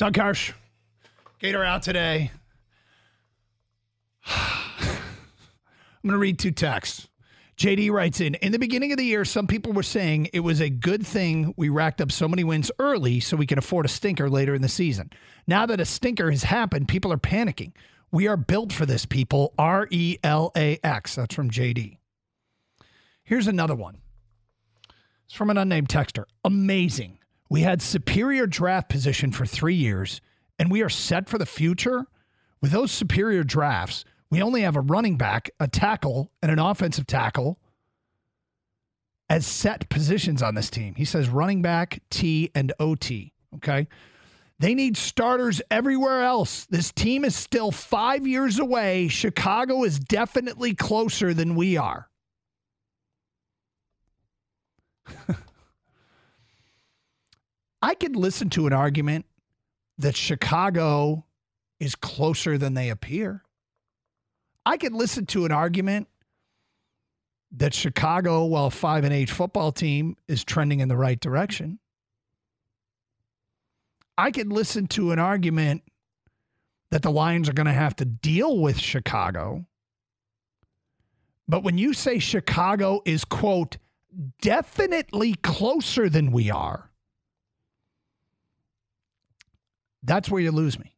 Doug Karsch, Gator out today. I'm going to read two texts. JD writes in In the beginning of the year, some people were saying it was a good thing we racked up so many wins early so we can afford a stinker later in the season. Now that a stinker has happened, people are panicking. We are built for this, people. R E L A X. That's from JD. Here's another one. It's from an unnamed texter. Amazing. We had superior draft position for three years, and we are set for the future. With those superior drafts, we only have a running back, a tackle, and an offensive tackle as set positions on this team. He says running back, T, and OT. Okay. They need starters everywhere else. This team is still five years away. Chicago is definitely closer than we are. I could listen to an argument that Chicago is closer than they appear. I could listen to an argument that Chicago, while a five and eight football team, is trending in the right direction. I could listen to an argument that the Lions are going to have to deal with Chicago. But when you say Chicago is, quote, definitely closer than we are, that's where you lose me.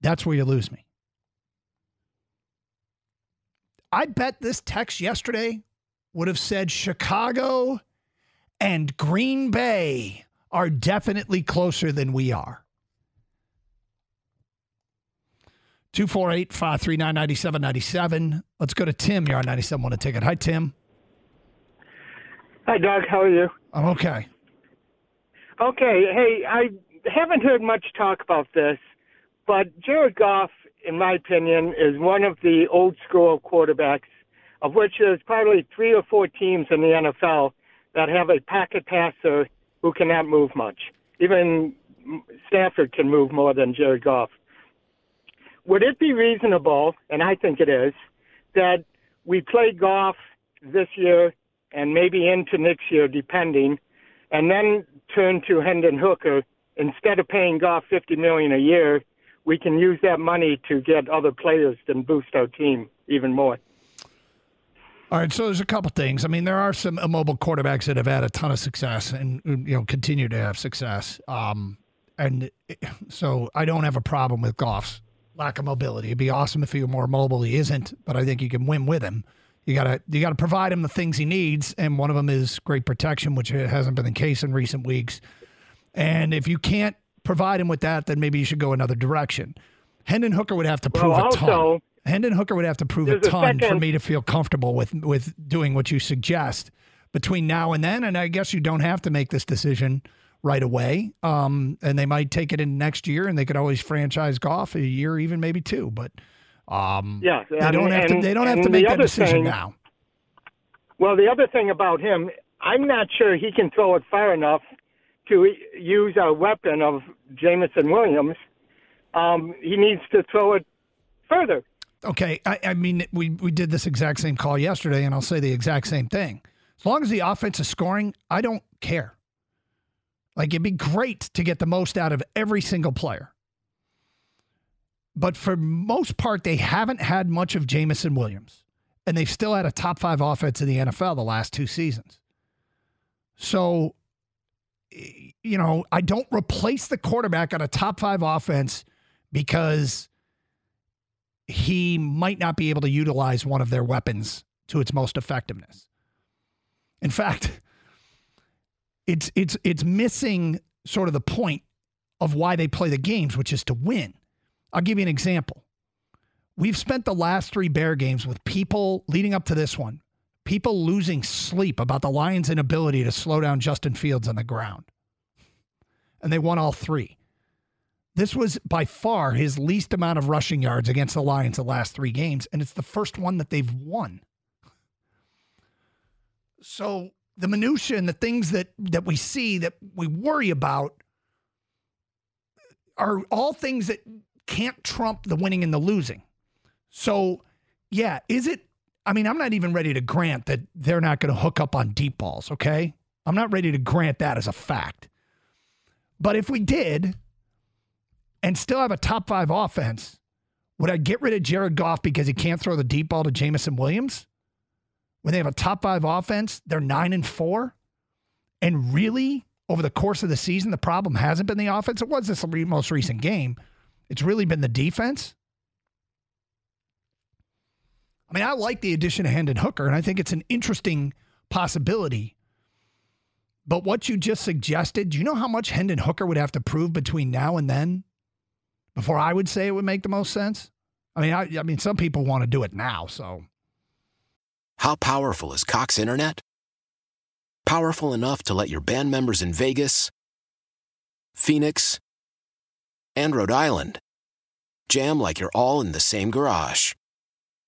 That's where you lose me. I bet this text yesterday would have said Chicago and Green Bay are definitely closer than we are. 248 539 9797. Let's go to Tim. You're on 97. Want take it. Hi, Tim. Hi, Doug. How are you? I'm okay. Okay. Hey, I haven't heard much talk about this, but Jared Goff, in my opinion, is one of the old school quarterbacks, of which there's probably three or four teams in the NFL that have a pocket passer who cannot move much. Even Stafford can move more than Jared Goff. Would it be reasonable, and I think it is, that we play Goff this year and maybe into next year, depending, and then turn to Hendon Hooker instead of paying Goff fifty million a year? We can use that money to get other players and boost our team even more. All right, so there's a couple things. I mean, there are some immobile quarterbacks that have had a ton of success and you know continue to have success. Um, and so I don't have a problem with Goff's lack of mobility. It'd be awesome if he were more mobile. He isn't, but I think you can win with him. You gotta you gotta provide him the things he needs, and one of them is great protection, which hasn't been the case in recent weeks. And if you can't provide him with that, then maybe you should go another direction. Hendon Hooker would have to prove Well, a ton. also, Hendon Hooker would have to prove a there's a ton for me to feel comfortable with with doing what you suggest between now and then. And I guess you don't have to make this decision right away. Um, and they might take it in next year, and they could always franchise Goff a year, even maybe two. But um, Yeah, they don't have to. They don't have to make that decision thing- now. Well, the other thing about him, I'm not sure he can throw it far enough to use a weapon of Jameson Williams. Um, he needs to throw it further. Okay, I, I mean, we we did this exact same call yesterday, and I'll say the exact same thing. As long as the offense is scoring, I don't care. Like it'd be great to get the most out of every single player. But for most part, they haven't had much of Jameson Williams, and they've still had a top five offense in the NFL the last two seasons. So you know, I don't replace the quarterback on a top five offense because he might not be able to utilize one of their weapons to its most effectiveness. In fact, it's it's it's missing sort of the point of why they play the games, which is to win. I'll give you an example. We've spent the last three Bear games with people leading up to this one, people losing sleep about the Lions' inability to slow down Justin Fields on the ground. And they won all three. This was by far his least amount of rushing yards against the Lions the last three games, and it's the first one that they've won. So the minutia and the things that that we see that we worry about are all things that can't trump the winning and the losing. So, yeah, is it? I mean, I'm not even ready to grant that they're not going to hook up on deep balls, okay? I'm not ready to grant that as a fact. But if we did and still have a top five offense, would I get rid of Jared Goff because he can't throw the deep ball to Jameson Williams? When they have a top five offense, they're nine and four. And really, over the course of the season, the problem hasn't been the offense. It was this most recent game. It's really been the defense. I mean, I like the addition of Hendon Hooker, and I think it's an interesting possibility. But what you just suggested, do you know how much Hendon Hooker would have to prove between now and then before I would say it would make the most sense? I mean, I, I mean, some people want to do it now, so. How powerful is Cox Internet? Powerful enough to let your band members in Vegas, Phoenix, and Rhode Island jam like you're all in the same garage.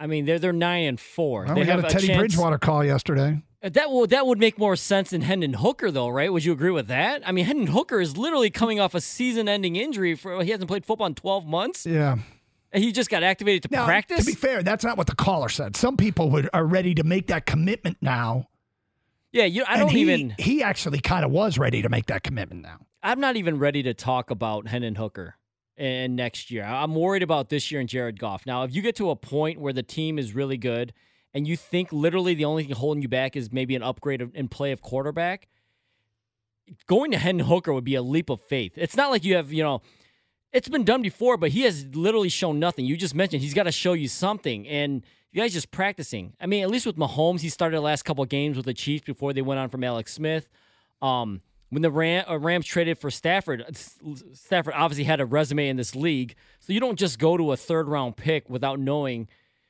I mean, they're they're nine and four. Well, they we got a Teddy chance- Bridgewater call yesterday. Uh, That would that would make more sense than Hendon Hooker, though, right? Would you agree with that? I mean, Hendon Hooker is literally coming off a season-ending injury. For he hasn't played football in twelve months. Yeah. And he just got activated to Now, practice. To be fair, that's not what the caller said. Some people would, are ready to make that commitment now. yeah, you. I don't he, even. He actually kind of was ready to make that commitment now. I'm not even ready to talk about Hendon Hooker and next year. I'm worried about this year and Jared Goff. Now, if you get to a point where the team is really good and you think literally the only thing holding you back is maybe an upgrade in play of quarterback, going to Hendon Hooker would be a leap of faith. It's not like you have, you know, it's been done before, but he has literally shown nothing. You just mentioned he's got to show you something, and you guys just practicing. I mean, at least with Mahomes, he started the last couple games with the Chiefs before they went on from Alex Smith. Um, when the Ram, uh, Rams traded for Stafford, Stafford obviously had a resume in this league, so you don't just go to a third round pick without knowing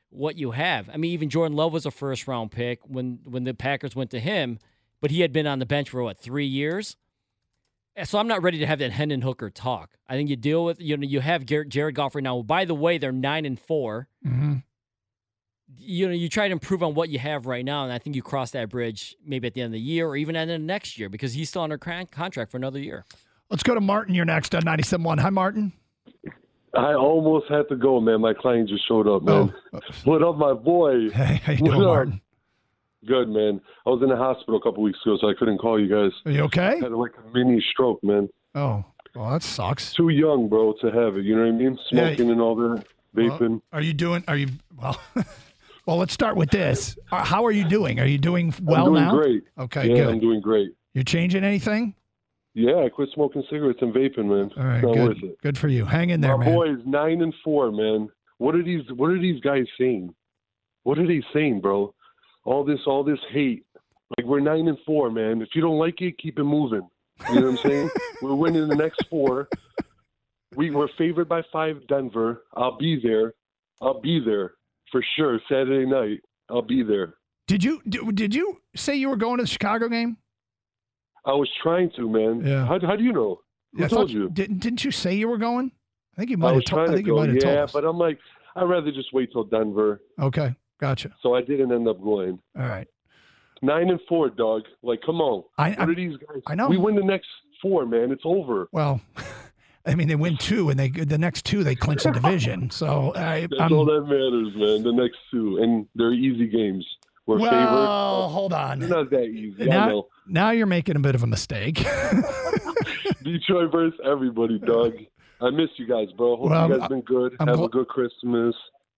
what you have. I mean, even Jordan Love was a first round pick when when the Packers went to him, but he had been on the bench for what three years. So I'm not ready to have that Hendon Hooker talk. I think you deal with you know you have Jared Goff right now. By the way, they're nine and 4 Mm-hmm. You know, you try to improve on what you have right now, and I think you cross that bridge maybe at the end of the year or even at the end of next year because he's still under contract for another year. Let's go to Martin. You're next on 97.1. Hi, Martin. I almost had to go, man. My client just showed up, man. Oh. What up, my boy? Hey, how you doing, Martin? Good, man. I was in the hospital a couple weeks ago, so I couldn't call you guys. Are you okay? I had like a mini stroke, man. Oh, well, that sucks. Too young, bro, to have it. You know what I mean? Smoking yeah. and all that, vaping. Well, are you doing? Are you well? well, let's start with this. Uh, how are you doing? Are you doing well I'm doing now? Great. Okay, yeah, good. I'm doing great. You changing anything? Yeah, I quit smoking cigarettes and vaping, man. All right, good. Good for you. Hang in there, man. My man. boys, nine and four, man. What are these? What are these guys saying? What are they saying, bro? All this, all this hate. Like we're nine and four, man. If you don't like it, keep it moving. You know what I'm saying? we're winning the next four. We were favored by five, Denver. I'll be there. I'll be there for sure. Saturday night, I'll be there. Did you did you say you were going to the Chicago game? I was trying to, man. Yeah. How, how do you know? Who Yeah, I told you? Didn't didn't you say you were going? I think you might have. was To- trying I to think you go. might have told Yeah, but I'm like, I'd rather just wait till Denver. Okay, gotcha. So I didn't end up going. All right. Nine and four, dog. Like, come on. I- what I'm- are these guys? I know. We win the next four, man. It's over. Well, I mean, they win two, and they the next two they clinch the division. So I, That's I'm, all that matters, man. The next two, and they're easy games. We're well, favored. hold on. They're not that easy. Now, now you're making a bit of a mistake. Detroit versus everybody, Doug. I miss you guys, bro. Hope Well, you guys been good. I'm Have gl- a good Christmas.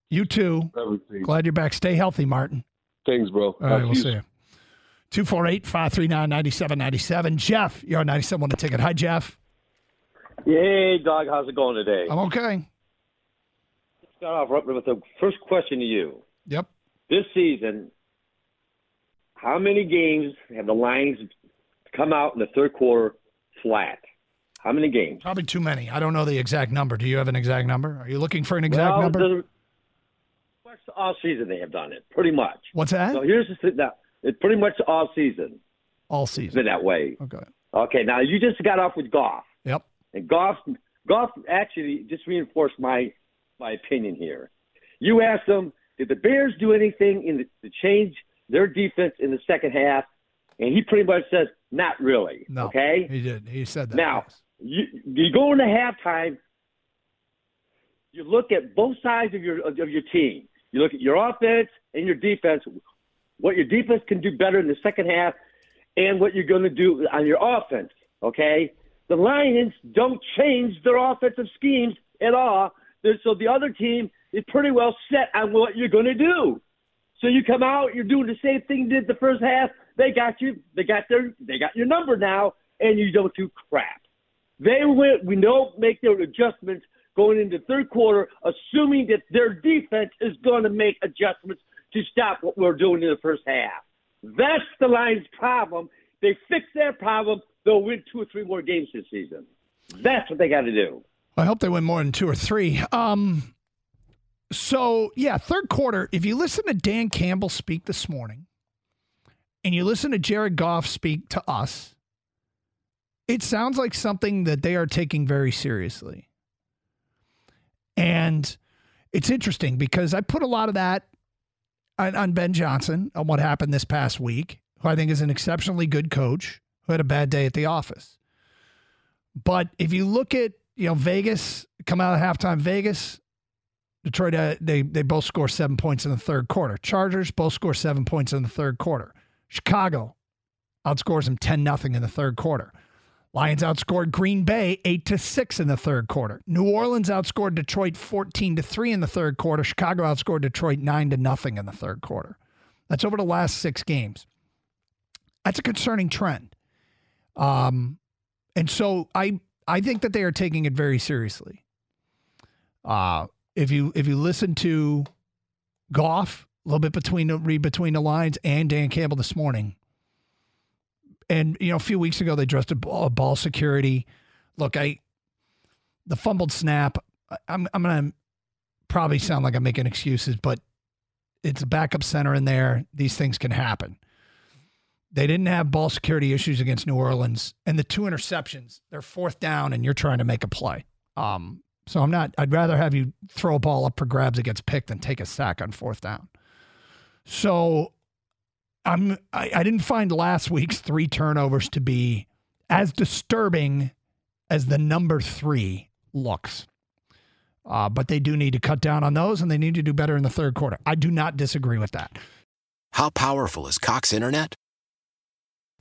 you too. Everything. Glad you're back. Stay healthy, Martin. Thanks, bro. All right, we'll see you. 248 539 9797. Jeff, you're on 97 to ticket. Hi, Jeff. Hey, dog, how's it going today? I'm okay. Start off right with the first question to you. Yep. This season, how many games have the Lions come out in the third quarter flat? How many games? Probably too many. I don't know the exact number. Do you have an exact number? Are you looking for an exact well, number? all season they have done it. Pretty much. What's that? So here's the thing. Now, it's pretty much all season. All It's season. been that way. Okay. Okay. Now you just got off with Goff. And Goff, Goff actually just reinforced my my opinion here. You asked them, did the Bears do anything in the, to change their defense in the second half? And he pretty much says, not really. No. Okay. He didn't. He said that. Now, yes. you you go into halftime. You look at both sides of your of your team. You look at your offense and your defense. What your defense can do better in the second half, and what you're going to do on your offense. Okay, the Lions don't change their offensive schemes at all. So the other team is pretty well set on what you're going to do. So you come out, you're doing the same thing you did the first half. They got you. They got their. They got your number now, and you don't do crap. They went. We don't make their adjustments going into third quarter, assuming that their defense is going to make adjustments to stop what we're doing in the first half. That's the Lions' problem. They fix that problem, they'll win two or three more games this season. That's what they got to do. I hope they win more than two or three. Um, so yeah, third quarter. If you listen to Dan Campbell speak this morning, and you listen to Jared Goff speak to us, it sounds like something that they are taking very seriously. And it's interesting because I put a lot of that on, on Ben Johnson on what happened this past week, who I think is an exceptionally good coach who had a bad day at the office. But if you look at you know Vegas come out of halftime, Vegas, Detroit, uh, they they both score seven points in the third quarter. Chargers both score seven points in the third quarter. Chicago outscores them ten nothing in the third quarter. Lions outscored Green Bay eight to six in the third quarter. New Orleans outscored Detroit fourteen to three in the third quarter. Chicago outscored Detroit nine to nothing in the third quarter. That's over the last six games. That's a concerning trend. Um, and so I I think that they are taking it very seriously. Uh, if you if you listen to Goff a little bit between the read between the lines and Dan Campbell this morning, and you know a few weeks ago they addressed a ball, ball security. Look, I the fumbled snap. I'm I'm gonna probably sound like I'm making excuses, but it's a backup center in there. These things can happen. They didn't have ball security issues against New Orleans, and the two interceptions. They're fourth down, and you're trying to make a play. Um, so I'm not. I'd rather have you throw a ball up for grabs that gets picked than take a sack on fourth down. So I'm I, I didn't find last week's three turnovers to be as disturbing as the number three looks. Uh, but they do need to cut down on those and they need to do better in the third quarter. I do not disagree with that. How powerful is Cox Internet?